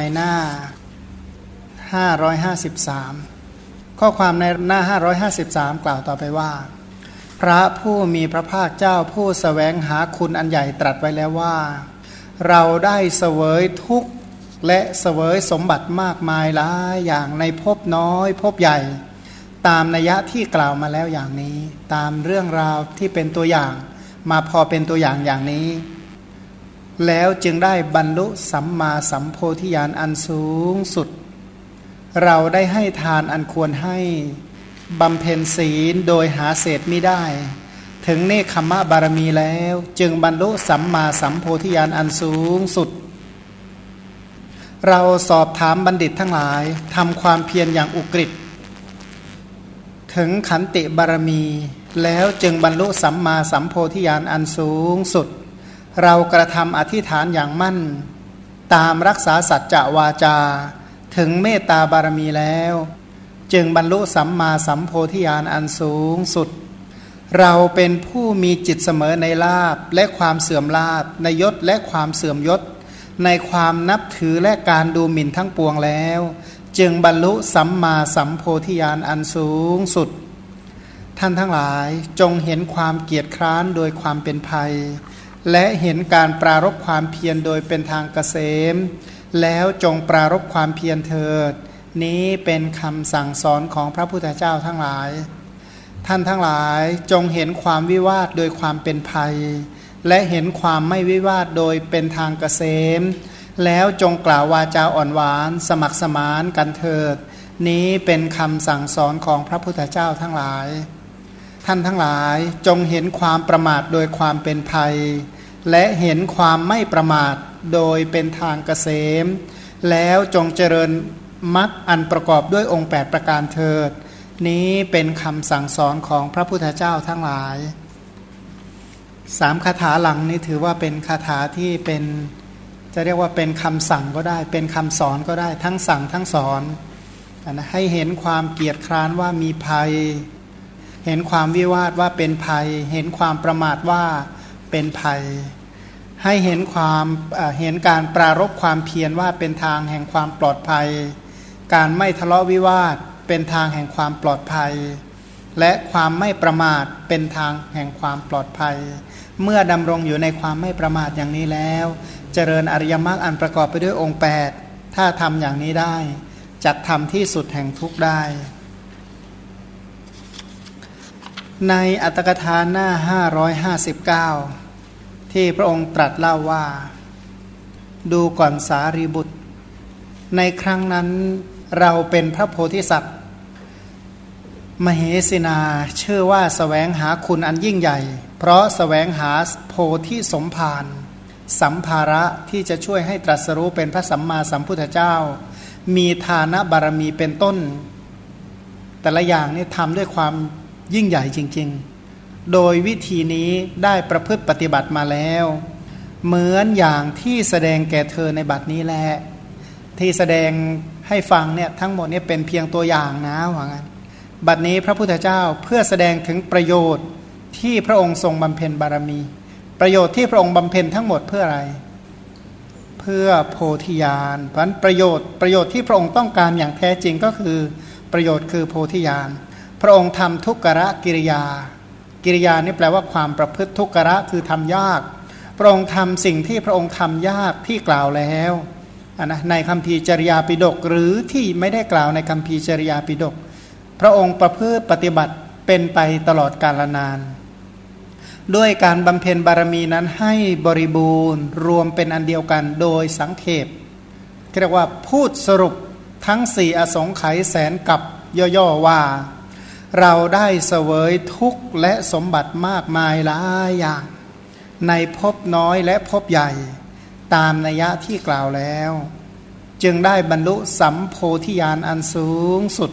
ในหน้า 553 ข้อความในหน้า 553 กล่าวต่อไปว่า พระผู้มีพระภาคเจ้าผู้สแสวงหาคุณอันใหญ่ตรัสไว้แล้วว่า เราได้เสวยทุกข์และเสวยสมบัติมากมายหลายอย่างในภพน้อยภพใหญ่ ตามนัยยะที่กล่าวมาแล้วอย่างนี้ ตามเรื่องราวที่เป็นตัวอย่าง มาพอเป็นตัวอย่างอย่างนี้ แล้วจึงได้บรรลุสัมมาสัมโพธิญาณอันสูงสุด เราได้ให้ทานอันควรให้บำเพ็ญศีลโดยหาเศษไม่ได้ ถึงเนคขมะบารมีแล้ว จึงบรรลุสัมมาสัมโพธิญาณอันสูงสุด เราสอบถามบัณฑิตทั้งหลายทำความเพียรอย่างอุกฤษถึงขันติบารมี แล้วจึงบรรลุสัมมาสัมโพธิญาณอันสูงสุด เรากระทำอธิษฐานอย่างมั่น ตามรักษาสัจจะวาจา ถึงเมตตาบารมีแล้ว จึงบรรลุสัมมาสัมโพธิญาณอันสูงสุด เราเป็นผู้มีจิตเสมอในลาบและความเสื่อมลาบในยศและความเสื่อมยศ ในความนับถือและการดูหมิ่นทั้งปวงแล้ว จึงบรรลุสัมมาสัมโพธิญาณอันสูงสุด ท่านทั้งหลายจงเห็นความเกียรติคร้านโดยความเป็นภัย และเห็นการปรารบความเพียรโดยเป็นทางเกษม แล้วจงปรารบความเพียรเถิด นี้เป็นคำสั่งสอนของพระพุทธเจ้าทั้งหลาย ท่านทั้งหลายจงเห็นความวิวาทโดยความเป็นภัย และเห็นความไม่วิวาทโดยเป็นทางเกษม แล้วจงกล่าววาจาอ่อนหวาน สมัครสมานกันเถิด นี้เป็นคำสั่งสอนของพระพุทธเจ้าทั้งหลาย ท่านทั้งหลายจงเห็นความประมาทโดยความเป็นภัย และเห็นความไม่ประมาทโดยเป็นทางเกษม แล้วจงเจริญมรรคอันประกอบด้วยองค์ 8 ประการเถิด นี้เป็นคำสั่งสอนของพระพุทธเจ้าทั้งหลายสามคาถาหลังนี้ถือว่าเป็นคาถาที่เป็นจะเรียกว่าเป็นคำสั่งก็ได้ เป็นคำสอนก็ได้ทั้งสั่งทั้งสอนนะให้เห็นความเกียดคร้านว่ามีภัย เห็นความวิวาทว่าเป็นภัย เห็นความประมาทว่าเป็นภัย ให้เห็นความเห็นการปรารบความเพียรว่าเป็นทางแห่งความปลอดภัย การไม่ทะเลาะวิวาทเป็นทางแห่งความปลอดภัย และความไม่ประมาทเป็นทางแห่งความปลอดภัย เมื่อดำรงอยู่ในความไม่ประมาทอย่างนี้แล้ว เจริญอริยมรรคอันประกอบไปด้วยองค์ 8 ถ้าทำอย่างนี้ได้จักทำที่สุดแห่งทุกได้ ในอัตถกถาหน้า 559 ที่พระองค์ตรัสเล่าว่า ดูก่อนสารีบุตร ในครั้งนั้นเราเป็นพระโพธิสัตว์ มเหสินาเชื่อว่าสแสวงหาคุณอันยิ่งใหญ่ เพราะสแสวงหาโพธิสมภารสัมภาระที่จะช่วยให้ตรัสรู้เป็นพระสัมมาสัมพุทธเจ้า มีฐานะบารมีเป็นต้น แต่ละอย่างนี่ทำด้วยความยิ่งใหญ่จริง ๆ โดยวิธีนี้ได้ประพฤติปฏิบัติมาแล้ว เหมือนอย่างที่แสดงแก่เธอในบัดนี้แหละที่แสดงให้ฟังเนี่ยทั้งหมดเนี่ยเป็นเพียงตัวอย่างนะว่างั้นบัดนี้พระพุทธเจ้าเพื่อแสดงถึงประโยชน์ที่พระองค์ทรงบำเพ็ญบารมี ประโยชน์ที่พระองค์บำเพ็ญทั้งหมดเพื่ออะไร เพื่อโพธิญาณเพราะประโยชน์ประโยชน์ที่พระองค์ต้องการอย่างแท้จริงก็คือ ประโยชน์คือโพธิญาณพระองค์ทำทุกขะกิริยา กิริยานี่แปลว่าความประพฤติทุกขะคือทำยาก พระองค์ทำสิ่งที่พระองค์ทำยากที่กล่าวแล้วนะในคำพีจริยาปิฎกหรือที่ไม่ได้กล่าวในคำพีจริยาปิฎกพระองค์ประพฤติปฏิบัติเป็นไปตลอดกาลนาน ด้วยการบำเพ็ญบารมีนั้นให้บริบูรณ์รวมเป็นอันเดียวกันโดยสังเขปเรียกว่าพูดสรุปทั้งสี่อสงไขยแสนกับย่อๆว่า เราได้เสวยทุกข์และสมบัติมากมายหลายอย่าง ในภพน้อยและภพใหญ่ ตามนัยยะที่กล่าวแล้ว จึงได้บรรลุสัมโพธิญาณอันสูงสุด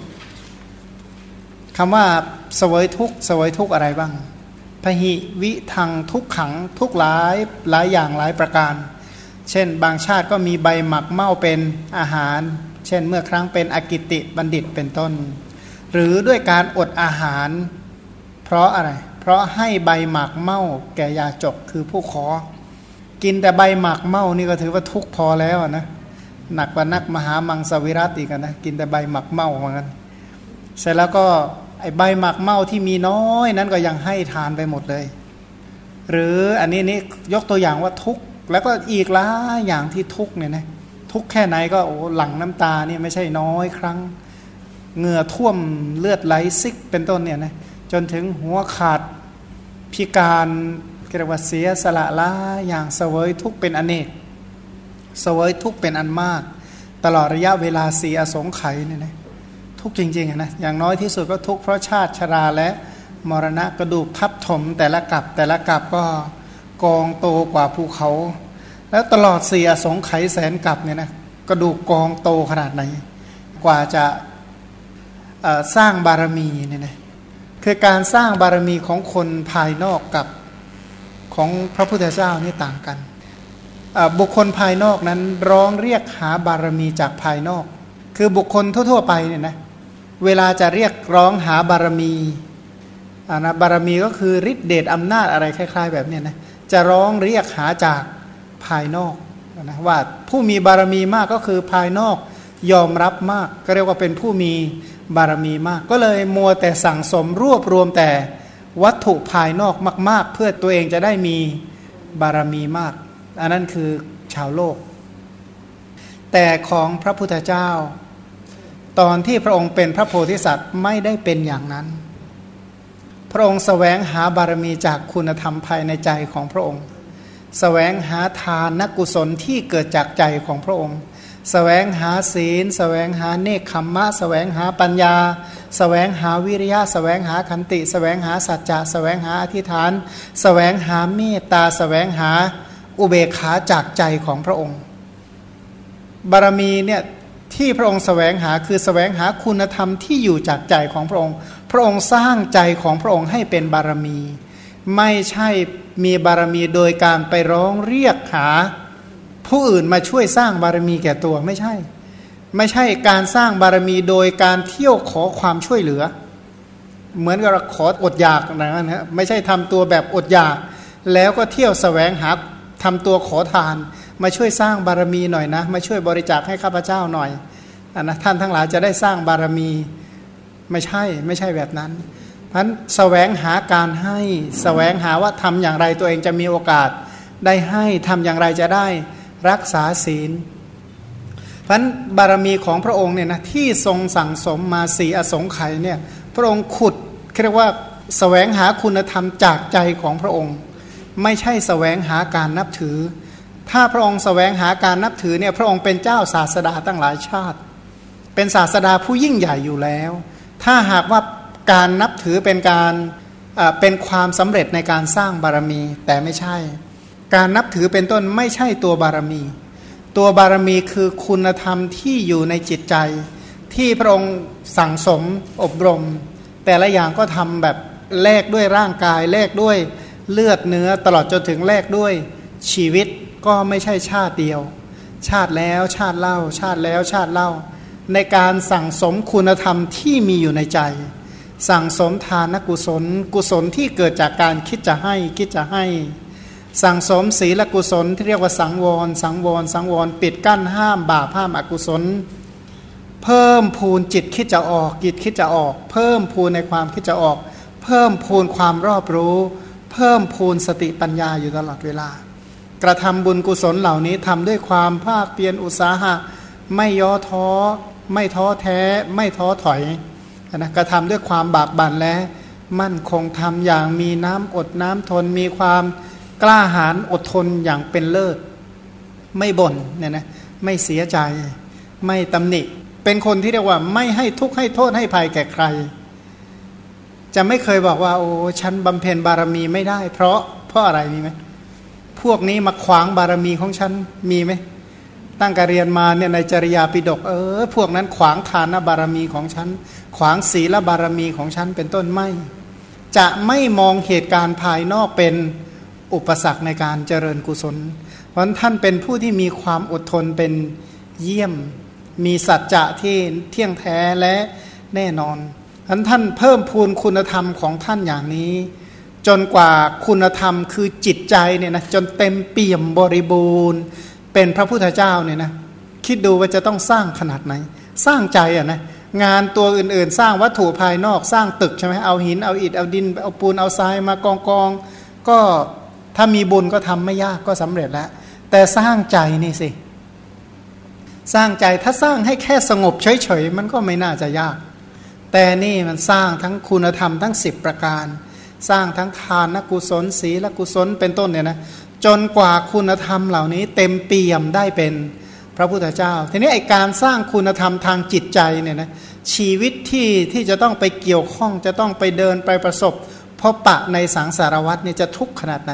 คำว่าเสวยทุกข์เสวยทุกข์อะไรบ้างพหิวิทังทุกขังทุกหลายหลายอย่างหลายประการ เช่น บางชาติก็มีใบหมักเม่าเป็นอาหาร เช่นเมื่อครั้งเป็นอกิติบัณฑิตเป็นต้น หรือด้วยการอดอาหาร เพราะอะไร เพราะให้ใบหมักเมาแก่ยาจกคือผู้ขอ กินแต่ใบหมักเมานี่ก็ถือว่าทุกพอแล้วนะหนักกว่านักมหามังสวิรัตอีกนะกินแต่ใบหมักเมาเหมือนกันเสร็จแล้วก็ไอใบหมักเมาที่มีน้อยนั้นก็ยังให้ทานไปหมดเลย หรืออันนี้นี่ยกตัวอย่างว่าทุกแล้วก็อีกหลายอย่างที่ทุกเนี่ยนะทุกแค่ไหนก็โอ้หลังน้ำตาเนี่ยไม่ใช่น้อยครั้ง เหงื่อท่วมเลือดไหลซิกเป็นต้นเนี่ยนะจนถึงหัวขาดพิการเรียกว่าเสียสละละอย่างเสวยทุกเป็นอเนกเสวยทุกเป็นอันมาก ตลอดระยะเวลาสีอสงไขยเนี่ยนะทุกจริงๆนะอย่างน้อยที่สุดก็ทุกเพราะชาติชราและมรณะกระดูกทับถมแต่ละกับแต่ละกับก็กองโตกว่าภูเขา แล้วตลอดสี่อสงไขยแสนกับเนี่ยนะกระดูกกองโตขนาดไหน กว่าจะ สร้างบารมีเนี่ยนะคือการสร้างบารมีของคนภายนอกกับของพระพุทธเจ้านี่ต่างกัน บุคคลภายนอกนั้นร้องเรียกหาบารมีจากภายนอก คือบุคคลทั่ว ๆ ไปเนี่ยนะเวลาจะเรียกร้องหาบารมีอานะบารมีก็คือฤทธิเดชอำนาจอะไรคล้าย ๆ แบบนี้นะจะร้องเรียกหาจากภายนอกนะว่าผู้มีบารมีมากก็คือภายนอกยอมรับมาก ก็เรียกว่าเป็นผู้มี บารมีมาก ก็เลยมัวแต่สั่งสมรวบรวมแต่วัตถุภายนอกมาก ๆ เพื่อตัวเองจะได้มีบารมีมาก อันนั้นคือชาวโลก แต่ของพระพุทธเจ้า ตอนที่พระองค์เป็นพระโพธิสัตว์ไม่ได้เป็นอย่างนั้น พระองค์สแสวงหาบารมีจากคุณธรรมภายในใจของพระองค์สแสวงหาทานนักกุศลที่เกิดจากใจของพระองค์ส แสวงหาศีล แสวงหาเนคขมมะ แสวงหาปัญญาสแสวงหาวิริยะ แสวงหาขันติสแสวงหาสัจจะ แสวงหาอธิษฐานสแสวงหาเมตตาสแสวงหาอุเบกขาจากใจของพระองค์ บารมีเนี่ยที่พระองค์สแสวงหาคือสแสวงหาคุณธรรมที่อยู่จากใจของพระองค์ พระองค์สร้างใจของพระองค์ให้เป็นบารมี ไม่ใช่มีบารมีโดยการไปร้องเรียกหา ผู้อื่นมาช่วยสร้างบารมีแก่ตัวไม่ใช่ ไม่ใช่การสร้างบารมีโดยการเที่ยวขอความช่วยเหลือ เหมือนกับขออดอยากนะฮะไม่ใช่ทำตัวแบบอดอยาก แล้วก็เที่ยวสแสวงหาทำตัวขอทาน มาช่วยสร้างบารมีหน่อยนะ มาช่วยบริจาคให้ข้าพเจ้าหน่อยอนะท่านทั้งหลายจะได้สร้างบารมีไม่ใช่ไม่ใช่แบบนั้นเพราะนั้นแสวงหาการให้สแสวงหาว่าทำอย่างไรตัวเองจะมีโอกาสได้ให้ทำอย่างไรจะได้ รักษาศีลพันบารมีของพระองค์เนี่ยนะที่ทรงสั่งสมมาสีอสงไขยเนี่ยพระองค์ขุดเรียกว่าสแสวงหาคุณธรรมจากใจของพระองค์ ไม่ใช่สแสวงหาการนับถือ ถ้าพระองค์สแสวงหาการนับถือเนี่ยพระองค์เป็นเจ้าศาสดาตั้งหลายชาติ เป็นศาสดาผู้ยิ่งใหญ่อยู่แล้ว ถ้าหากว่าการนับถือเป็นการเป็นความสำเร็จในการสร้างบารมีแต่ไม่ใช่ การนับถือเป็นต้นไม่ใช่ตัวบารมี ตัวบารมีคือคุณธรรมที่อยู่ในจิตใจ ที่พระองค์สั่งสมอบรม แต่ละอย่างก็ทำแบบแลกด้วยร่างกายแลกด้วยเลือดเนื้อตลอดจนถึงแลกด้วยชีวิตก็ไม่ใช่ชาติเดียว ชาติแล้วชาติเล่า ชาติแล้วชาติเล่า ในการสั่งสมคุณธรรมที่มีอยู่ในใจ สั่งสมทานกุศล กุศลที่เกิดจากการคิดจะให้คิดจะให้ สั่งสมศีลกุศลที่เรียกว่าสังวร สังวร สังวร ปิดกั้นห้ามบาปห้ามอกุศล เพิ่มพูนจิตคิดจะออกจิตคิดจะออก เพิ่มพูนในความคิดจะออก เพิ่มพูนความรอบรู้ เพิ่มพูนสติปัญญาอยู่ตลอดเวลา กระทำบุญกุศลเหล่านี้ทำด้วยความภาคเพียรอุตสาหะ ไม่ย่อท้อ ไม่ท้อแท้ ไม่ท้อถอยนะกระทำด้วยความบากบั่นและ มั่นคงทำอย่างมีน้ำอดน้ำทนมีความ กล้าหาญอดทนอย่างเป็นเลิศ ไม่บ่นเนี่ยนะไม่เสียใจ ไม่ตำหนิ เป็นคนที่เรียกว่า ไม่ให้ทุกข์ให้โทษให้ภัยแก่ใคร จะไม่เคยบอกว่า โอ้ฉันบำเพ็ญบารมีไม่ได้ เพราะเพราะอะไรมีไหมพวกนี้มาขวางบารมีของฉันมีไหมตั้งการเรียนมาเนี่ยในจริยาปิดกเออ พวกนั้นขวางทานบารมีของฉัน ขวางศีลบารมีของฉันเป็นต้นไม่ จะไม่มองเหตุการณ์ภายนอกเป็น อุปสรรคในการเจริญกุศล เพราะท่านเป็นผู้ที่มีความอดทนเป็นเยี่ยม มีสัจจะที่เที่ยงแท้และแน่นอนท่านท่านเพิ่มพูนคุณธรรมของท่านอย่างนี้ จนกว่าคุณธรรมคือจิตใจเนี่ยนะจนเต็มเปี่ยมบริบูรณ์ เป็นพระพุทธเจ้าเนี่ยนะคิดดูว่าจะต้องสร้างขนาดไหน สร้างใจอะนะงานตัวอื่นๆ สร้างวัตถุภายนอกสร้างตึกใช่ไหมเอาหินเอาอิฐเอาดินเอาปูนเอาทรายมากองกองก็ ถ้ามีบุญก็ทำไม่ยากก็สำเร็จแล้ว แต่สร้างใจนี่สิ สร้างใจถ้าสร้างให้แค่สงบเฉยๆมันก็ไม่น่าจะยาก แต่นี่มันสร้างทั้งคุณธรรมทั้ง 10 ประการ สร้างทั้งทานนกุศลศีลกุศลเป็นต้นเนี่ยนะจนกว่าคุณธรรมเหล่านี้เต็มเปี่ยมได้เป็นพระพุทธเจ้า ทีนี้ไอการสร้างคุณธรรมทางจิตใจเนี่ยนะชีวิตที่ที่จะต้องไปเกี่ยวข้องจะต้องไปเดินไปประสบ พบปะในสังสารวัตเนี่ยจะทุกข์ขนาดไหน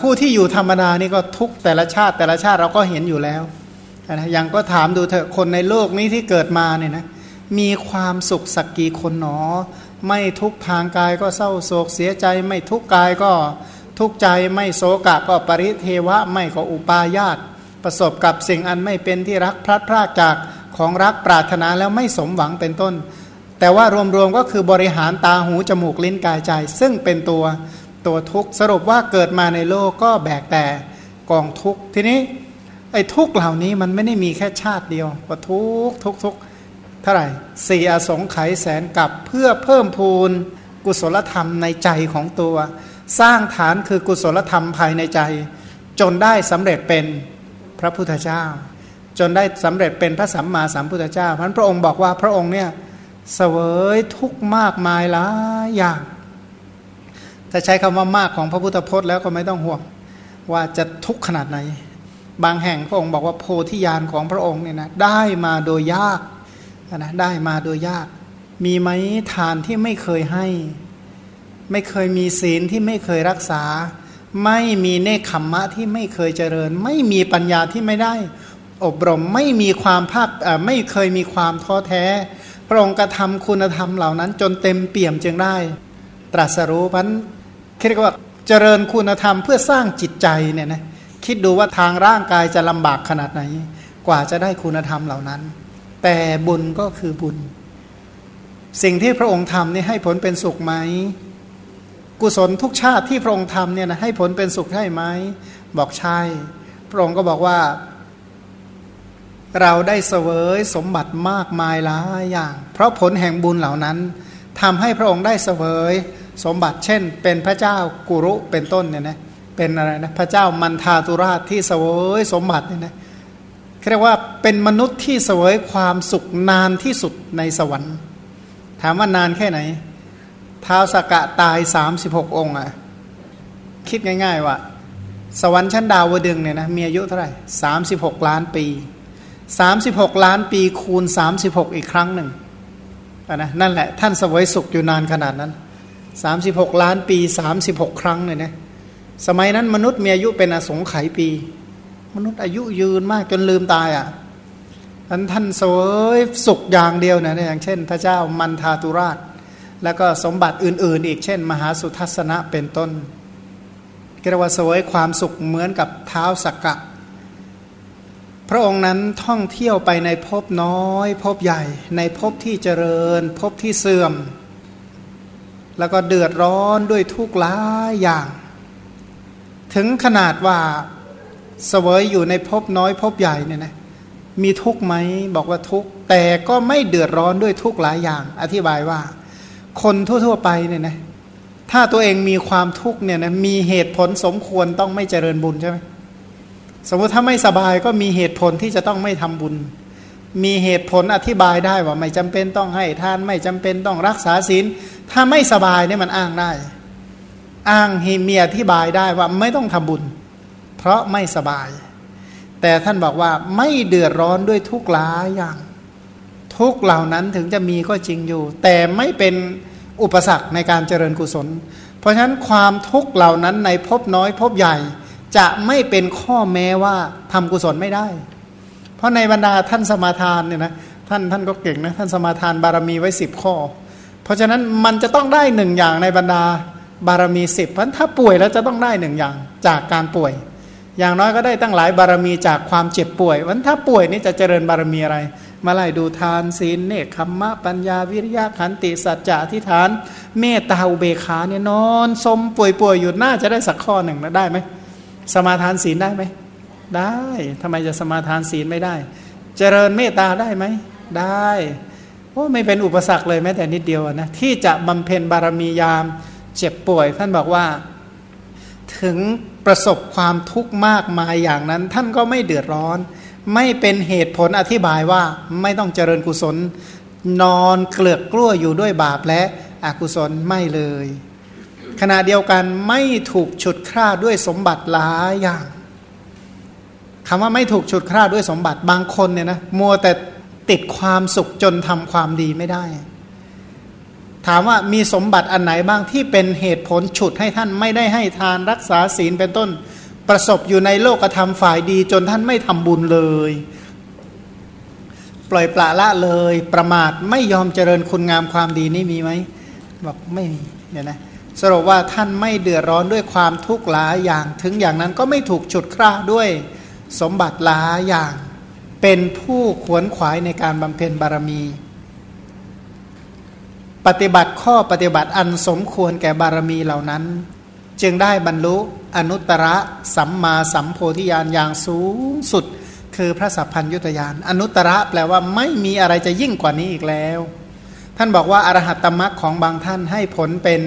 ผู้ที่อยู่ธรรมดานี่ก็ทุกแต่ละชาติ แต่ละชาติเราก็เห็นอยู่แล้วนะยังก็ถามดูเถอะคนในโลกนี้ที่เกิดมาเนี่ยนะมีความสุขสักกี่คนหนอ ไม่ทุกทางกายก็เศร้าโศกเสียใจ ไม่ทุกกายก็ทุกใจไม่โศกะก็ปริเทวะไม่ก็อุปาญาตประสบกับสิ่งอันไม่เป็นที่รักพลัดพรากจากของรักปรารถนาแล้วไม่สมหวังเป็นต้น แต่ว่ารวมๆก็คือบริหารตาหูจมูกลิ้นกายใจ ซึ่งเป็นตัวตัวทุกข์สรุปว่าเกิดมาในโลกก็แบกแต่กองทุกข์ทีนี้ไอ้ทุกข์เหล่านี้มันไม่ได้มีแค่ชาติเดียวว่าทุกทุกทุกเท่าไหร่สี่อสงไขยแสนกับเพื่อเพิ่มพูนกุศลธรรมในใจของตัว สร้างฐานคือกุศลธรรมภายในใจ จนได้สำเร็จเป็นพระพุทธเจ้า จนได้สำเร็จเป็นพระสัมมาสัมพุทธเจ้าพันพระองค์บอกว่าพระองค์เนี่ย เสวยทุกมากมายหลายอย่าง ถ้าใช้คำว่ามากของพระพุทธพจน์แล้วก็ไม่ต้องห่วง ว่าจะทุกขนาดไหน บางแห่งพระองค์บอกว่าโพธิญาณของพระองค์เนี่ยนะได้มาโดยยากนะได้มาโดยยาก มีไหมทานที่ไม่เคยให้ ไม่เคยมีศีลที่ไม่เคยรักษา ไม่มีเนคขมมะที่ไม่เคยเจริญ ไม่มีปัญญาที่ไม่ได้ อบรมไม่มีความภาคไม่เคยมีความท้อแท้ พระองค์กระทำคุณธรรมเหล่านั้น จนเต็มเปี่ยมจึงได้ ตรัสรู้พันคิดว่าเจริญคุณธรรมเพื่อสร้างจิตใจเนี่ยนะคิดดูว่าทางร่างกายจะลำบากขนาดไหน กว่าจะได้คุณธรรมเหล่านั้น แต่บุญก็คือบุญ สิ่งที่พระองค์ทำนี่ให้ผลเป็นสุขไหมกุศลทุกชาติที่พระองค์ทำเนี่ยนะให้ผลเป็นสุขใช่ไหมบอกใช่ พระองค์ก็บอกว่า เราได้เสวยสมบัติมากมายหลายอย่าง เพราะผลแห่งบุญเหล่านั้นทำให้พระองค์ได้เสวยสมบัติเช่น เป็นพระเจ้ากุรุเป็นต้นเนี่ยนะเป็นอะไรนะพระเจ้ามันทาตุราชที่เสวยสมบัติเนี่ยนะเรียกว่าเป็นมนุษย์ที่เสวยความสุขนานที่สุดในสวรรค์ ถามว่านานแค่ไหนท้าวสกกะตายสามสิบหกองค์อะคิดง่าย ๆ ว่า สวรรค์ชั้นดาวดึงเนี่ยนะมีอายุเท่าไหร่สามสิบหกล้านปี สามสิบหกล้านปีคูณสามสิบหกอีกครั้งหนึ่งนะนั่นแหละท่านสวยสุขอยู่นานขนาดนั้นสามสิบหกล้านปีสามสิบหกครั้งเลยนะสมัยนั้นมนุษย์มีอายุเป็นอสงไขยปี มนุษย์อายุยืนมากจนลืมตายอะท่านท่านสวยสุขอย่างเดียวนะอย่างเช่น พระเจ้ามันทาตุราช แล้วก็สมบัติอื่น ๆ อีกเช่น มหาสุทัศนะเป็นต้นเรียกว่าสวยความสุขเหมือนกับเท้าสักกะ พระองค์นั้นท่องเที่ยวไปในภพน้อยภพใหญ่ ในภพที่เจริญภพที่เสื่อม แล้วก็เดือดร้อนด้วยทุกข์หลายอย่าง ถึงขนาดว่าเสวยอยู่ในภพน้อยภพใหญ่เนี่ยนะมีทุกข์ไหมบอกว่าทุกข์แต่ก็ไม่เดือดร้อนด้วยทุกข์หลายอย่าง อธิบายว่า คนทั่ว ๆ ไปเนี่ยนะถ้าตัวเองมีความทุกข์เนี่ยนะมีเหตุผลสมควรต้องไม่เจริญบุญใช่ไหม สมมติถ้าไม่สบายก็มีเหตุผลที่จะต้องไม่ทำบุญ มีเหตุผลอธิบายได้ว่าไม่จำเป็นต้องให้ทานไม่จำเป็นต้องรักษาศีลถ้าไม่สบายเนี่ยมันอ้างได้ อ้างให้เมียอธิบายได้ว่าไม่ต้องทำบุญ เพราะไม่สบาย แต่ท่านบอกว่าไม่เดือดร้อนด้วยทุกหลายอย่าง ทุกเหล่านั้นถึงจะมีก็จริงอยู่ แต่ไม่เป็นอุปสรรคในการเจริญกุศล เพราะฉะนั้นความทุกเหล่านั้นในภพน้อยภพใหญ่ จะไม่เป็นข้อแม้ว่าทำกุศลไม่ได้ เพราะในบรรดาท่านสมาทานเนี่ยนะท่านท่านก็เก่งนะท่านสมาทานบารมีไว้สิบข้อ เพราะฉะนั้นมันจะต้องได้หนึ่งอย่างในบรรดาบารมีสิบเพราะถ้าป่วยแล้วจะต้องได้หนึ่งอย่างจากการป่วย อย่างน้อยก็ได้ตั้งหลายบารมีจากความเจ็บป่วยวันถ้าป่วยนี่จะเจริญบารมีอะไร มาไล่ดูทานศีลเนคขมมะปัญญาวิริยะขันติสัจจะทิฏฐาน เมตตาอุเบคาเนี่ยนอนสมป่วยป่วยอยู่น่าจะได้สักข้อหนึ่งนะได้ไหม สมาทานศีลได้ไหม ได้ทำไมจะสมาทานศีลไม่ได้ เจริญเมตตาได้ไหม ได้โอ้ไม่เป็นอุปสรรคเลยแม้แต่นิดเดียวนะที่จะบำเพ็ญบารมียาม เจ็บป่วย ท่านบอกว่า ถึงประสบความทุกข์มากมายอย่างนั้น ท่านก็ไม่เดือดร้อน ไม่เป็นเหตุผลอธิบายว่าไม่ต้องเจริญกุศล นอนเกลือกกลั้วอยู่ด้วยบาปและอกุศลไม่เลย ขณะเดียวกันไม่ถูกฉุดคร่าด้วยสมบัติหลายอย่างคำว่าไม่ถูกฉุดคร่าด้วยสมบัติบางคนเนี่ยนะมัวแต่ติดความสุขจนทำความดีไม่ได้ ถามว่ามีสมบัติอันไหนบ้างที่เป็นเหตุผลฉุดให้ท่านไม่ได้ให้ทานรักษาศีลเป็นต้น ประสบอยู่ในโลกธรรมฝ่ายดี จนท่านไม่ทำบุญเลย ปล่อยปละละเลยประมาทไม่ยอมเจริญคุณงามความดีนี่มีไหมบอกไม่มีเนี่ยนะ สรุปว่าท่านไม่เดือดร้อนด้วยความทุกข์หลายอย่าง ถึงอย่างนั้นก็ไม่ถูกฉุดคร่าด้วยสมบัติหลายอย่าง เป็นผู้ขวนขวายในการบำเพ็ญบารมี ปฏิบัติข้อปฏิบัติอันสมควรแก่บารมีเหล่านั้น จึงได้บรรลุอนุตตรสัมมาสัมโพธิญาณอย่างสูงสุด คือพระสัพพัญยุตยานอนุตตรแปลว่าไม่มีอะไรจะยิ่งกว่านี้อีกแล้ว ท่านบอกว่าอรหัตตมรักของบางท่านให้ผลเป็น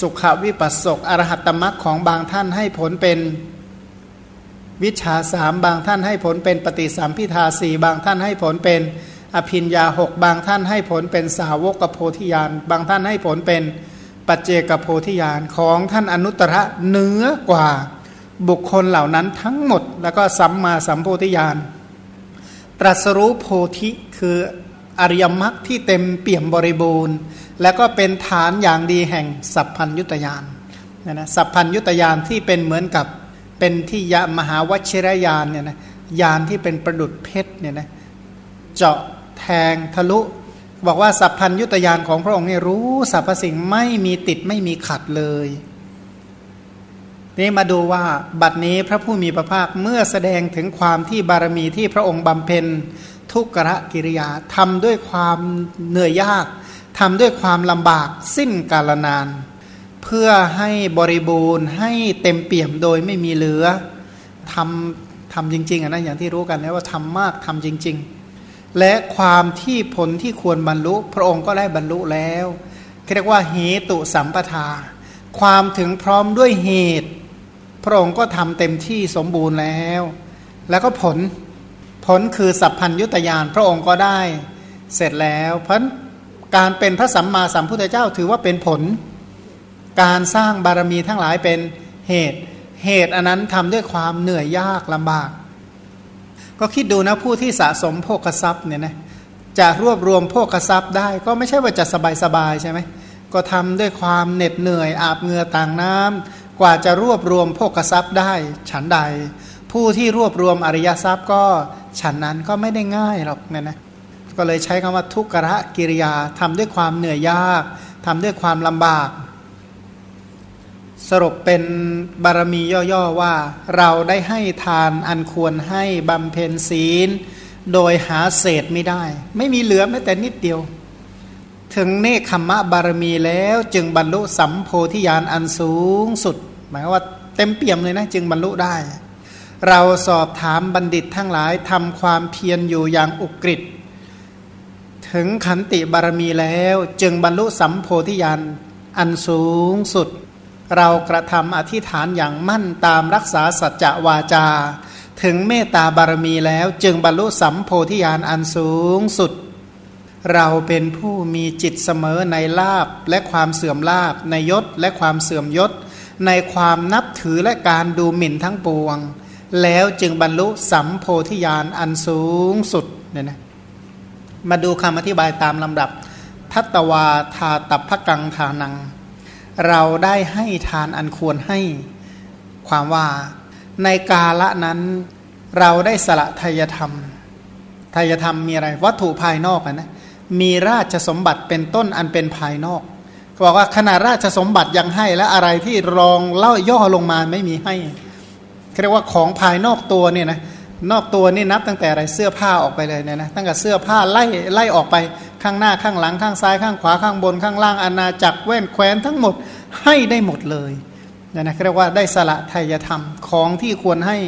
สุขวิปัสสกอรหัตตมรักของบางท่านให้ผลเป็นวิชาสามบางท่านให้ผลเป็นปฏิสัมพิทาสี่บางท่านให้ผลเป็นอภินยาหกบางท่านให้ผลเป็นสาวกโพธิญาณบางท่านให้ผลเป็นปัจเจกโพธิญาณของท่านอนุตตรเนื้อกว่าบุคคลเหล่านั้นทั้งหมด แล้วก็สัมมาสัมโพธิญาณตรัสรู้โพธิคืออริยมรรคที่เต็มเปี่ยมบริบูรณ์ และก็เป็นฐานอย่างดีแห่งสัพพัญยุตยานนะนะสัพพัญยุตยานที่เป็นเหมือนกับเป็นที่ยะมหาวชิรยานเนี่ยนะยานที่เป็นประดุดเพชรเนี่ยนะเจาะแทงทะลุ บอกว่าสัพพัญยุตยานของพระองค์เนี่ยรู้สรรพสิ่งไม่มีติดไม่มีขัดเลยนี่มาดูว่าบัดนี้พระผู้มีพระภาคเมื่อแสดงถึงความที่บารมีที่พระองค์บำเพ็ญทุกขะกิริยาทำด้วยความเหนื่อยยาก ทำด้วยความลำบากสิ้นกาลนาน เพื่อให้บริบูรณ์ให้เต็มเปี่ยมโดยไม่มีเหลือทำทำจริงๆนะอย่างที่รู้กันนะว่าทำมากทำจริง ๆ และความที่ผลที่ควรบรรลุ พระองค์ก็ได้บรรลุแล้วเรียกว่าเหตุสัมปทา ความถึงพร้อมด้วยเหตุ พระองค์ก็ทำเต็มที่สมบูรณ์แล้ว แล้วก็ผลผลคือสัพพัญยุตยานพระองค์ก็ได้เสร็จแล้วเพราะ การเป็นพระสัมมาสัมพุทธเจ้าถือว่าเป็นผล การสร้างบารมีทั้งหลายเป็นเหตุ เหตุอันนั้นทำด้วยความเหนื่อยยากลำบาก ก็คิดดูนะผู้ที่สะสมโภคทรัพย์เนี่ยนะจะรวบรวมโภคทรัพย์ได้ก็ไม่ใช่ว่าจะสบายสบายใช่ไหมก็ทำด้วยความเหน็ดเหนื่อยอาบเหงื่อต่างน้ำกว่าจะรวบรวมโภคทรัพย์ได้ฉันใด ผู้ที่รวบรวมอริยทรัพย์ก็ฉันนั้นก็ไม่ได้ง่ายหรอกเนี่ยนะ ก็เลยใช้คำว่าทุกขะกิริยาทำด้วยความเหนื่อยยากทำด้วยความลำบาก สรุปเป็นบารมีย่อๆว่า เราได้ให้ทานอันควรให้บำเพ็ญศีล โดยหาเศษไม่ได้ ไม่มีเหลือแม้แต่นิดเดียว ถึงเนคขมะบารมีแล้วจึงบรรลุสัมโพธิญาณอันสูงสุด หมายว่าเต็มเปี่ยมเลยนะจึงบรรลุได้เราสอบถามบัณฑิตทั้งหลายทำความเพียรอยู่อย่างอุกฤษ ถึงขันติบารมีแล้ว จึงบรรลุสัมโพธิญาณอันสูงสุด เรากระทำอธิษฐานอย่างมั่นตามรักษาสัจจะวาจา ถึงเมตตาบารมีแล้ว จึงบรรลุสัมโพธิญาณอันสูงสุด เราเป็นผู้มีจิตเสมอในลาบและความเสื่อมลาบในยศและความเสื่อมยศ ในความนับถือและการดูหมิ่นทั้งปวง แล้วจึงบรรลุสัมโพธิญาณอันสูงสุดเนี่ยนะ มาดูคำอธิบายตามลำดับ ทัตวาทาตับพกังทานัง เราได้ให้ทานอันควรให้ความว่าในกาละนั้นเราได้สละทายธรรมทายธรรมมีอะไร วัตถุภายนอกนะมีราชสมบัติเป็นต้นอันเป็นภายนอกบอกว่าขนาดราชสมบัติยังให้และอะไรที่รองเล่าย่อลงมาไม่มีให้เรียกว่าของภายนอกตัวเนี่ยนะ นอกตัวนี่นับตั้งแต่อะไรเสื้อผ้าออกไปเลยเนี่ยนะตั้งแต่เสื้อผ้าไล่ไล่ออกไปข้างหน้าข้างหลังข้างซ้ายข้างขวาข้างบนข้างล่างอาณาจักรแว่นแคว้นทั้งหมดให้ได้หมดเลยเนี่ยนะเรียกว่าได้สละไทยธรรมของที่ควรให้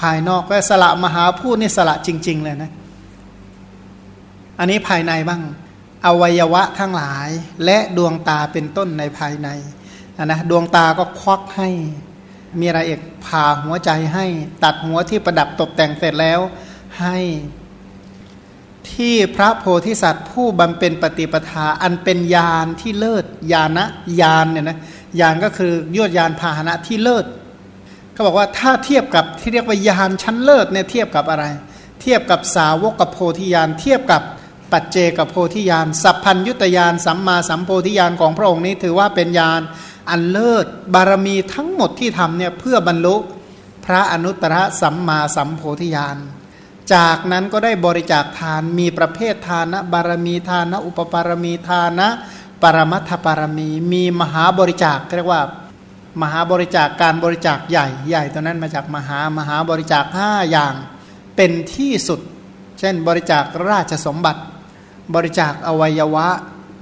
ภายนอกก็สละมหาพูดนี่สละจริง ๆ เลยนะอันนี้ภายในบ้างอวัยวะทั้งหลายและดวงตาเป็นต้นในภายในนนะดวงตาก็ควักให้ มีอะไรเอกผ่าหัวใจให้ ตัดหัวที่ประดับตกแต่งเสร็จแล้ว ให้ที่พระโพธิสัตว์ผู้บำเป็นปฏิปทา อันเป็นยานที่เลิศยานะยานเนี่ยนะยานก็คือยวดยานพาหนะที่เลิศเขาบอกว่าถ้าเทียบกับที่เรียกว่ายานชั้นเลิศเนี่ยเทียบกับอะไร เทียบกับสาวกกับโพธิญาณเทียบกับปัจเจกับโพธิญาณสัพพัญยุตยานสัมมาสัมโพธิญาณของพระองค์นี้ถือว่าเป็นญาณ อันเลิศบารมีทั้งหมดที่ทำเนี่ยเพื่อบรรลุพระอนุตตรสัมมาสัมโพธิญาณจากนั้นก็ได้บริจาคทานมีประเภททานะบารมีทานะ อุปปารมีทานะปรมัตถปารมี มีมหาบริจาคเรียกว่า มหาบริจาคการบริจาคใหญ่ใหญ่ตัวนั้นมาจากมหามหาบริจาคห้าอย่างเป็นที่สุด เช่นบริจาคราชสมบัติ บริจาคอวัยวะ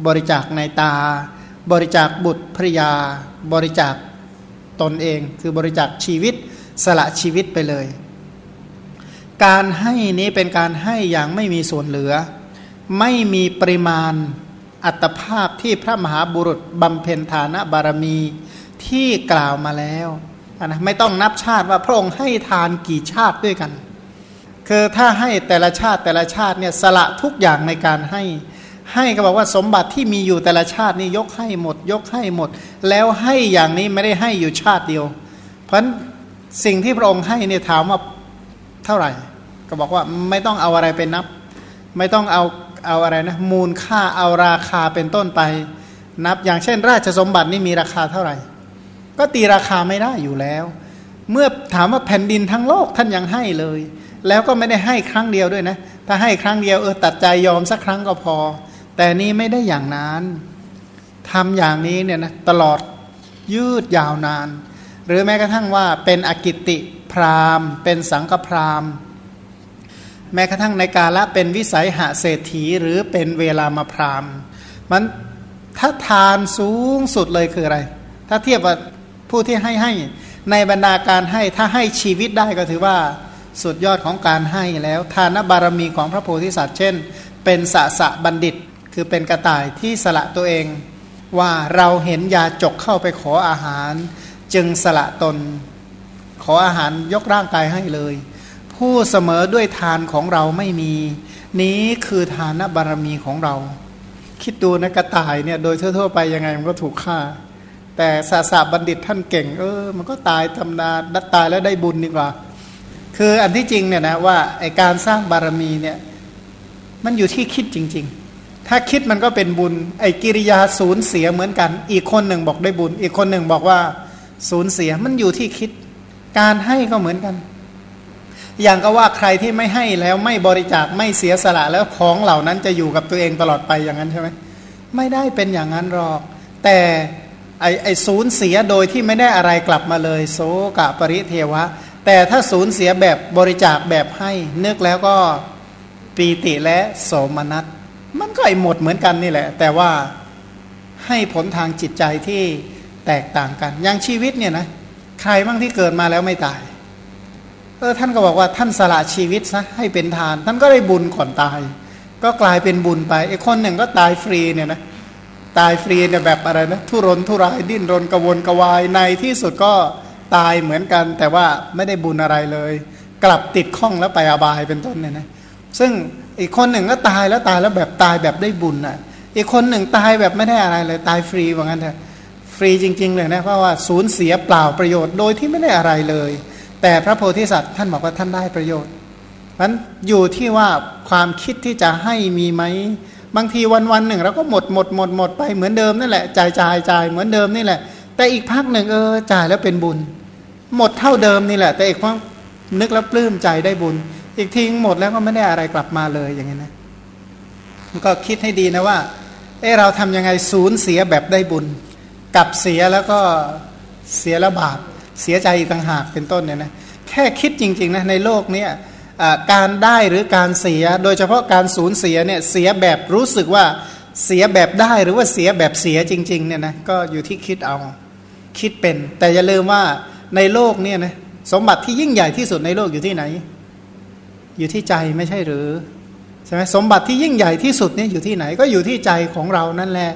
บริจาคในตา บริจาคบุตรภริยา บริจาคตนเอง คือบริจาคชีวิตสละชีวิตไปเลย การให้นี้เป็นการให้อย่างไม่มีส่วนเหลือ ไม่มีปริมาณอัตภาพที่พระมหาบุรุษบำเพ็ญฐานะบารมีที่กล่าวมาแล้วนะไม่ต้องนับชาติว่าพระองค์ให้ทานกี่ชาติด้วยกัน คือถ้าให้แต่ละชาติแต่ละชาติเนี่ยสละทุกอย่างในการให้ ให้ก็บอกว่าสมบัติที่มีอยู่แต่ละชาตินี่ยกให้หมด ยกให้หมด แล้วให้อย่างนี้ไม่ได้ให้อยู่ชาติเดียว เพราะสิ่งที่พระองค์ให้เนี่ยถามว่าเท่าไหร่ ก็บอกว่าไม่ต้องเอาอะไรไปนับ ไม่ต้องเอาเอาอะไรนะมูลค่าเอาราคาเป็นต้นไป นับอย่างเช่น ราชสมบัตินี่มีราคาเท่าไหร่ ก็ตีราคาไม่ได้อยู่แล้ว เมื่อถามว่าแผ่นดินทั้งโลกท่านยังให้เลย แล้วก็ไม่ได้ให้ครั้งเดียวด้วยนะ ถ้าให้ครั้งเดียวเออตัดใจยอมสักครั้งก็พอ แต่นี้ไม่ได้อย่างนั้นทำอย่างนี้เนี่ยนะตลอดยืดยาวนาน หรือแม้กระทั่งว่าเป็นอกิติพรามเป็นสังฆพรามแม้กระทั่งในกาละเป็นวิสัยหาเศรษฐีหรือเป็นเวลามาพรามมันถ้าทานสูงสุดเลยคืออะไร ถ้าเทียบกับผู้ที่ให้ให้ในบรรดาการให้ถ้าให้ชีวิตได้ก็ถือว่าสุดยอดของการให้แล้ว ทานบารมีของพระโพธิสัตว์เช่น เป็นสะสะบัณฑิต คือเป็นกระต่ายที่สละตัวเองว่าเราเห็นยาจกเข้าไปขออาหาร จึงสละตน ขออาหารยกร่างกายให้เลย ผู้เสมอด้วยทานของเราไม่มี นี้คือทานบารมีของเรา คิดดูนะกระต่ายเนี่ยโดยทั่วๆไปยังไงมันก็ถูกฆ่า แต่ศาสาบัณฑิตท่านเก่ง เออ มันก็ตายธรรมดาดัตายแล้วได้บุญดีกว่า คืออันที่จริงเนี่ยนะว่าไอการสร้างบารมีเนี่ยมันอยู่ที่คิดจริง ๆ ถ้าคิดมันก็เป็นบุญ ไอ้กิริยาสูญเสียเหมือนกัน อีกคนหนึ่งบอกได้บุญ อีกคนหนึ่งบอกว่าสูญเสียมันอยู่ที่คิด การให้ก็เหมือนกัน อย่างก็ว่าใครที่ไม่ให้แล้วไม่บริจาคไม่เสียสละแล้วของเหล่านั้นจะอยู่กับตัวเองตลอดไปอย่างนั้นใช่ไหมไม่ได้เป็นอย่างนั้นหรอก แต่ไอไอศูนย์เสียโดยที่ไม่ได้อะไรกลับมาเลย โสกะปริเทวะ แต่ถ้าศูนย์เสียแบบบริจาคแบบให้นึกแล้วก็ปีติและโสมนัส มันก็ไอหมดเหมือนกันนี่แหละ แต่ว่าให้ผลทางจิตใจที่แตกต่างกัน อย่างชีวิตเนี่ยนะใครบ้างที่เกิดมาแล้วไม่ตายเออท่านก็บอกว่าท่านสละชีวิตซะให้เป็นทาน ท่านก็ได้บุญก่อนตาย ก็กลายเป็นบุญไปไอ้คนหนึ่งก็ตายฟรีเนี่ยนะตายฟรีเนี่ยแบบอะไรนะทุรนทุรายดิ้นรนกระวนกระวายในที่สุดก็ตายเหมือนกัน แต่ว่าไม่ได้บุญอะไรเลย กลับติดข้องแล้วไปอบายเป็นต้นเนี่ยนะซึ่ง อีกคนหนึ่งก็ตายแล้วตายแล้วแบบตายแบบได้บุญอะ อีกคนหนึ่งตายแบบไม่ได้อะไรเลยตายฟรีว่างั้นเถอะฟรีจริง ๆ เลยนะเพราะว่าสูญเสียเปล่าประโยชน์โดยที่ไม่ได้อะไรเลย แต่พระโพธิสัตว์ท่านบอกว่าท่านได้ประโยชน์มันอยู่ที่ว่าความคิดที่จะให้มีไหมบางทีวันวันหนึ่งเราก็หมดหมดหมดหมดไปเหมือนเดิมนั่นแหละจ่ายจ่ายจ่ายเหมือนเดิมนี่แหละ แต่อีกพักหนึ่งเออจ่ายแล้วเป็นบุญ หมดเท่าเดิมนี่แหละ แต่อีกพักนึกแล้วปลื้มใจได้บุญ อีกทีหมดแล้วก็ไม่ได้อะไรกลับมาเลยอย่างนี้นะมันก็คิดให้ดีนะว่า เออเราทำยังไงศูนย์เสียแบบได้บุญ กับเสียแล้วก็เสียล้วบาปเสียใจต่างหากเป็นต้นเนี่ยนะแค่คิดจริงๆนะในโลกนี้การได้หรือการเสีย โดยเฉพาะการสูญเสียเนี่ยเสียแบบรู้สึกว่าเสียแบบได้หรือว่าเสียแบบเสียจริงๆเนี่ยนะก็อยู่ที่คิดเอาคิดเป็น แต่อย่าลืมว่าในโลกเนี่ยนะสมบัติที่ยิ่งใหญ่ที่สุดในโลกอยู่ที่ไหน อยู่ที่ใจไม่ใช่หรือใช่ไหมสมบัติที่ยิ่งใหญ่ที่สุดเนี่ยอยู่ที่ไหนก็อยู่ที่ใจของเรานั่นแหละ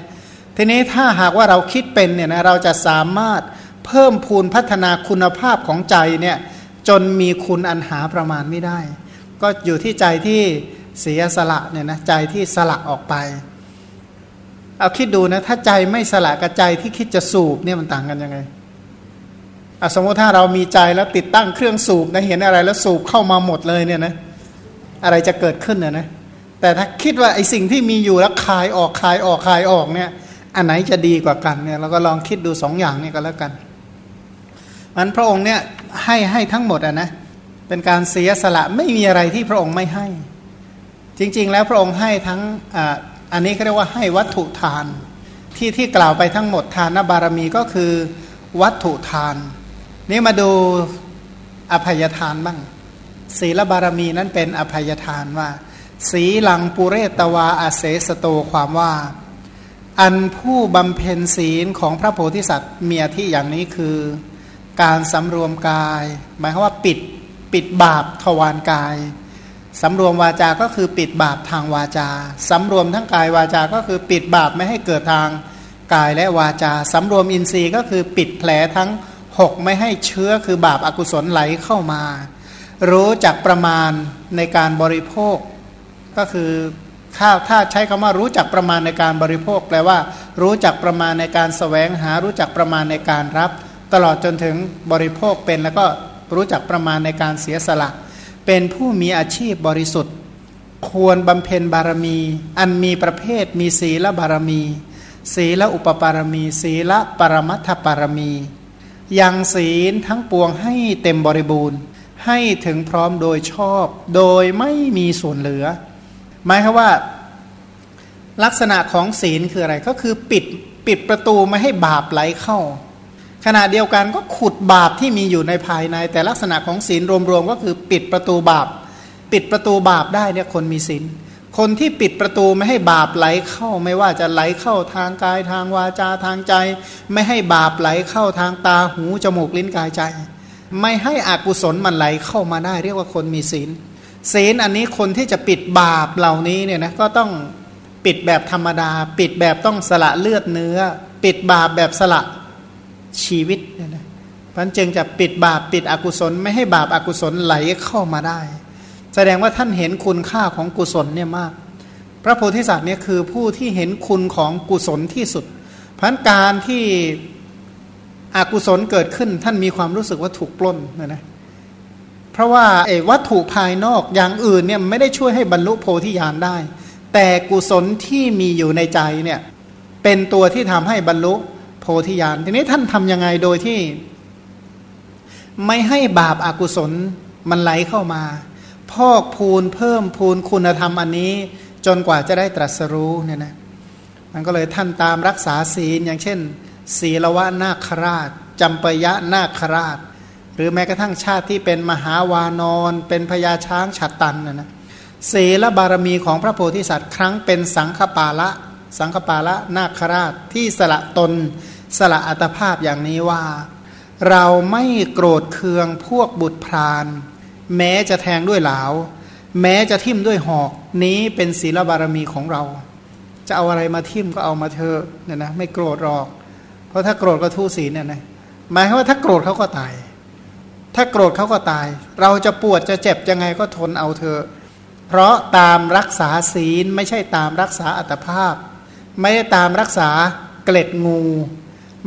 ทีนี้ถ้าหากว่าเราคิดเป็นเนี่ยนะเราจะสามารถเพิ่มพูนพัฒนาคุณภาพของใจเนี่ยจนมีคุณอันหาประมาณไม่ได้ ก็อยู่ที่ใจที่เสียสละเนี่ยนะใจที่สละออกไป เอาคิดดูนะถ้าใจไม่สละกับใจที่คิดจะสูบเนี่ยมันต่างกันยังไง สมมติถ้าเรามีใจแล้วติดตั้งเครื่องสูบนะเห็นอะไรแล้วสูบเข้ามาหมดเลยเนี่ยนะอะไรจะเกิดขึ้นนี่ยนะแต่ถ้าคิดว่าไอสิ่งที่มีอยู่แล้วคายออกคายออกคายออกเนี่ยอันไหนจะดีกว่ากันเนี่ยเราก็ลองคิดดูสองอย่างนี่ก็แล้วกันมันพระองค์เนี่ยให้ให้ทั้งหมดอะนะเป็นการเสียสละไม่มีอะไรที่พระองค์ไม่ให้ จริง ๆ แล้วพระองค์ให้ทั้งอ่าอันนี้เขาเรียกว่าให้วัตถุทานที่ที่กล่าวไปทั้งหมดทานบารมีก็คือวัตถุทาน นี่มาดูอภัยทานบ้าง ศีลบารมีนั้นเป็นอภัยทานว่า สีลังปุเรตวาอาเสสโตความว่า อันผู้บำเพ็ญศีลของพระโพธิสัตว์เมียที่อย่างนี้คือ การสำรวมกาย หมายความว่าปิดปิดบาปทวารกายสำรวมวาจา ก็คือปิดบาปทางวาจา สำรวมทั้งกายวาจา ก็คือปิดบาปไม่ให้เกิดทางกายและวาจา สำรวมอินทรีย์ก็คือปิดแผลทั้ง หกไม่ให้เชื้อคือบาปอากุศลไหลเข้ามา รู้จักประมาณในการบริโภค ก็คือถ้าถ้าใช้คำว่ารู้จักประมาณในการบริโภค แปลว่า รู้จักประมาณในการสแสวงหา รู้จักประมาณในการรับ ตลอดจนถึงบริโภคเป็นแล้วก็รู้จักประมาณในการเสียสละ เป็นผู้มีอาชีพบริสุทธิ์ ควรบำเพ็ญบารมี อันมีประเภทมีศีลบารมี ศีลอุปปารมี ศีลปรมัตถปารมี ยังศีลทั้งปวงให้เต็มบริบูรณ์ ให้ถึงพร้อมโดยชอบ โดยไม่มีส่วนเหลือ หมายคือว่า ลักษณะของศีลคืออะไรก็คือปิดปิดประตูไม่ให้บาปไหลเข้า ขณะเดียวกันก็ขุดบาปที่มีอยู่ในภายใน แต่ลักษณะของศีลรวมๆก็คือปิดประตูบาป ปิดประตูบาปได้เนี่ยคนมีศีล คนที่ปิดประตูไม่ให้บาปไหลเข้าไม่ว่าจะไหลเข้าทางกายทางวาจาทางใจ ไม่ให้บาปไหลเข้าทางตาหูจมูกลิ้นกายใจ ไม่ให้อกุศลมันไหลเข้ามาได้ เรียกว่าคนมีศีล ศีลอันนี้คนที่จะปิดบาปเหล่านี้เนี่ยนะก็ต้องปิดแบบธรรมดา ปิดแบบต้องสละเลือดเนื้อ ปิดบาปแบบสละชีวิตเนี่ยนะพันจึงจะปิดบาปปิดอกุศล ไม่ให้บาปอากุศลไหลเข้ามาได้ แสดงว่าท่านเห็นคุณค่าของกุศลเนี่ยมาก พระโพธิสัตว์เนี่ยคือผู้ที่เห็นคุณของกุศลที่สุดพันการที่อกุศลเกิดขึ้นท่านมีความรู้สึกว่าถูกปล้นนะนะเพราะว่าไอ้วัตถุภายนอกอย่างอื่นเนี่ยไม่ได้ช่วยให้บรรลุโพธิญาณได้ แต่กุศลที่มีอยู่ในใจเนี่ยเป็นตัวที่ทำให้บรรลุโพธิญาณทีนี้ท่านทำยังไงโดยที่ ไม่ให้บาปอากุศลมันไหลเข้ามา พอกพูนเพิ่มพูนคุณธรรมอันนี้ จนกว่าจะได้ตรัสรู้เนี่ยนะมันก็เลยท่านตามรักษาศีลอย่างเช่น ศีลวะนาคราชจำปยะนาคราช หรือแม้กระทั่งชาติที่เป็นมหาวานอนเป็นพญาช้างฉัตตันนะนะศีลบารมีของพระโพธิสัตว์ ครั้งเป็นสังฆปาละสังฆปาละนาคราชที่สละตนสละอัตภาพอย่างนี้ว่า เราไม่โกรธเคืองพวกบุตรพราน แม้จะแทงด้วยเหลาแม้จะทิ่มด้วยหอก นี้เป็นศีลบารมีของเรา จะเอาอะไรมาทิ่มก็เอามาเถอะเนี่ยนะไม่โกรธหรอก เพราะถ้าโกรธก็ทุศีลเนี่ยนะหมายว่าถ้าโกรธเขาก็ตาย ถ้าโกรธเขาก็ตาย เราจะปวดจะเจ็บยังไงก็ทนเอาเถอะเพราะตามรักษาศีลไม่ใช่ตามรักษาอัตภาพ ไม่ได้ตามรักษาเกล็ดงู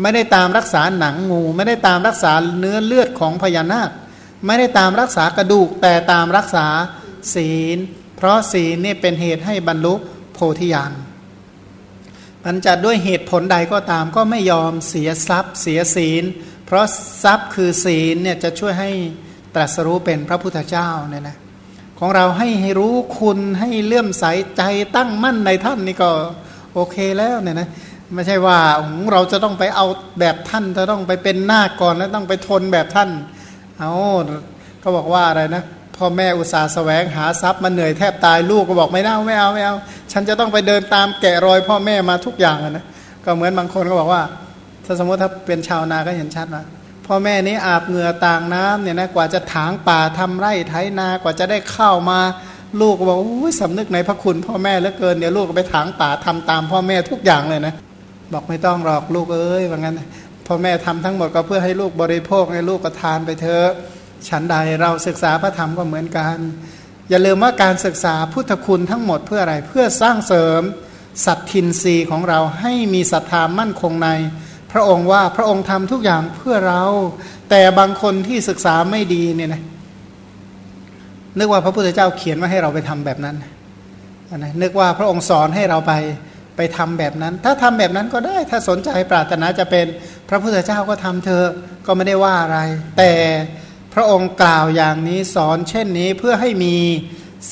ไม่ได้ตามรักษาหนังงู ไม่ได้ตามรักษาเนื้อเลือดของพญานาค ไม่ได้ตามรักษากระดูกแต่ตามรักษาศีล เพราะศีลนี่เป็นเหตุให้บรรลุโพธิญาณมันจะด้วยเหตุผลใดก็ตามก็ไม่ยอมเสียทรัพย์เสียศีล เพราะทรัพย์คือศีลเนี่ยจะช่วยให้ตรัสรู้เป็นพระพุทธเจ้าเนี่ยนะของเราให้ให้รู้คุณให้เลื่อมใสใจตั้งมั่นในท่านนี่ก็โอเคแล้วเนี่ยนะไม่ใช่ว่าเราจะต้องไปเอาแบบท่านจะต้องไปเป็นหน้าก่อนแล้วต้องไปทนแบบท่าน เอาเขาบอกว่าอะไรนะพ่อแม่อุตส่าห์แสวงหาทรัพย์มาเหนื่อยแทบตายลูกก็บอกไม่เอาไม่เอาไม่เอา ฉันจะต้องไปเดินตามแกะรอยพ่อแม่มาทุกอย่างนะก็เหมือนบางคนก็บอกว่า ถ้าสมมติถ้าเป็นชาวนาก็เห็นชัดว่าพ่อแม่นี้อาบเหงื่อต่างน้ำเนี่ยนะกว่าจะถางป่าทำไร่ไถนากว่าจะได้ข้าวมาลูกก็บอกอุ้ยสำนึกในพระคุณพ่อแม่เหลือเกินเดี๋ยวลูกก็ไปถางป่าทำตามพ่อแม่ทุกอย่างเลยนะบอกไม่ต้องหรอกลูกเอ้ยว่างั้น พ่อแม่ทำทั้งหมดก็เพื่อให้ลูกบริโภคให้ลูกก็ทานไปเถอะฉันใดเราศึกษาพระธรรมก็เหมือนกัน อย่าลืมว่าการศึกษาพุทธคุณทั้งหมดเพื่ออะไรเพื่อสร้างเสริมสัตทินรีของเราให้มีศรัทธามั่นคงใน พระองค์ว่าพระองค์ทำทุกอย่างเพื่อเรา แต่บางคนที่ศึกษาไม่ดีเนี่ยนะนึกว่าพระพุทธเจ้าเขียนว่าให้เราไปทำแบบนั้นนะนึกว่าพระองค์สอนให้เราไป ไปทำแบบนั้น ถ้าทำแบบนั้นก็ได้ ถ้าสนใจปรารถนาจะเป็นพระพุทธเจ้าก็ทำเธอก็ไม่ได้ว่าอะไร แต่พระองค์กล่าวอย่างนี้สอนเช่นนี้เพื่อให้มี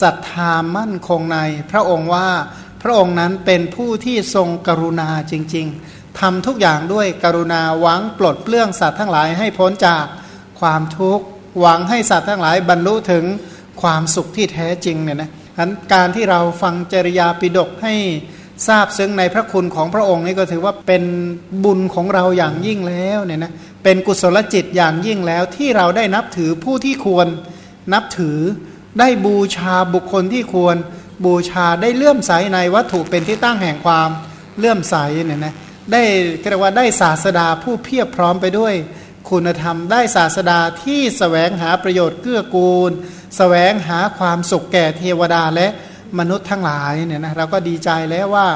ศรัทธามั่นคงใน พระองค์ว่าพระองค์นั้นเป็นผู้ที่ทรงกรุณาจริง ๆทำทุกอย่างด้วยกรุณาหวังปลดเปลื้องสัตว์ทั้งหลายให้พ้นจากความทุกข์หวังให้สัตว์ทั้งหลายบรรลุถึงความสุขที่แท้จริงเนี่ยนะการที่เราฟังจริยาปิดกให้ ทราบซึ้งในพระคุณของพระองค์นี่ก็ถือว่าเป็นบุญของเราอย่างยิ่งแล้วเนี่ยนะเป็นกุศลจิตอย่างยิ่งแล้วที่เราได้นับถือผู้ที่ควรนับถือได้บูชาบุคคลที่ควรบูชาได้เลื่อมใสในวัตถุเป็นที่ตั้งแห่งความเลื่อมใสเนี่ยนะได้เรียกว่าได้ศาสดาผู้เพียบพร้อมไปด้วย คุณธรรมได้ศาสดาที่สแสวงหาประโยชน์เกื้อกูลสแสวงหาความสุขแก่เทวดาและ มนุษย์ทั้งหลายเนี่ยนะเราก็ดีใจแล้วว่า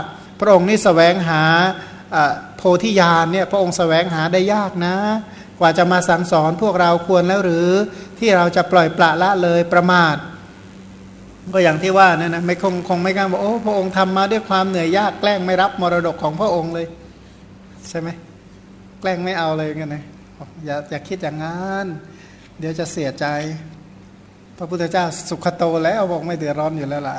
พระองค์นี่สแสวงหาโพธิญาณเนี่ยพระองค์สแสวงหาได้ยากนะ กว่าจะมาสั่งสอนพวกเราควรแล้วหรือที่เราจะปล่อยปละละเลยประมาท ก็อย่างที่ว่านี่นะไม่คงคงไม่กล้าบอกโอ้พระองค์ทำมาด้วยความเหนื่อยยากแกล้งไม่รับมรดกของพระองค์เลย ใช่ไหมแกล้งไม่เอาเลยกันนะอย่าอย่าคิดอย่างนั้นเดี๋ยวจะเสียใจ พระพุทธเจ้าสุขโตแล้วบอกไม่เดือดร้อนอยู่แล้วล่ะ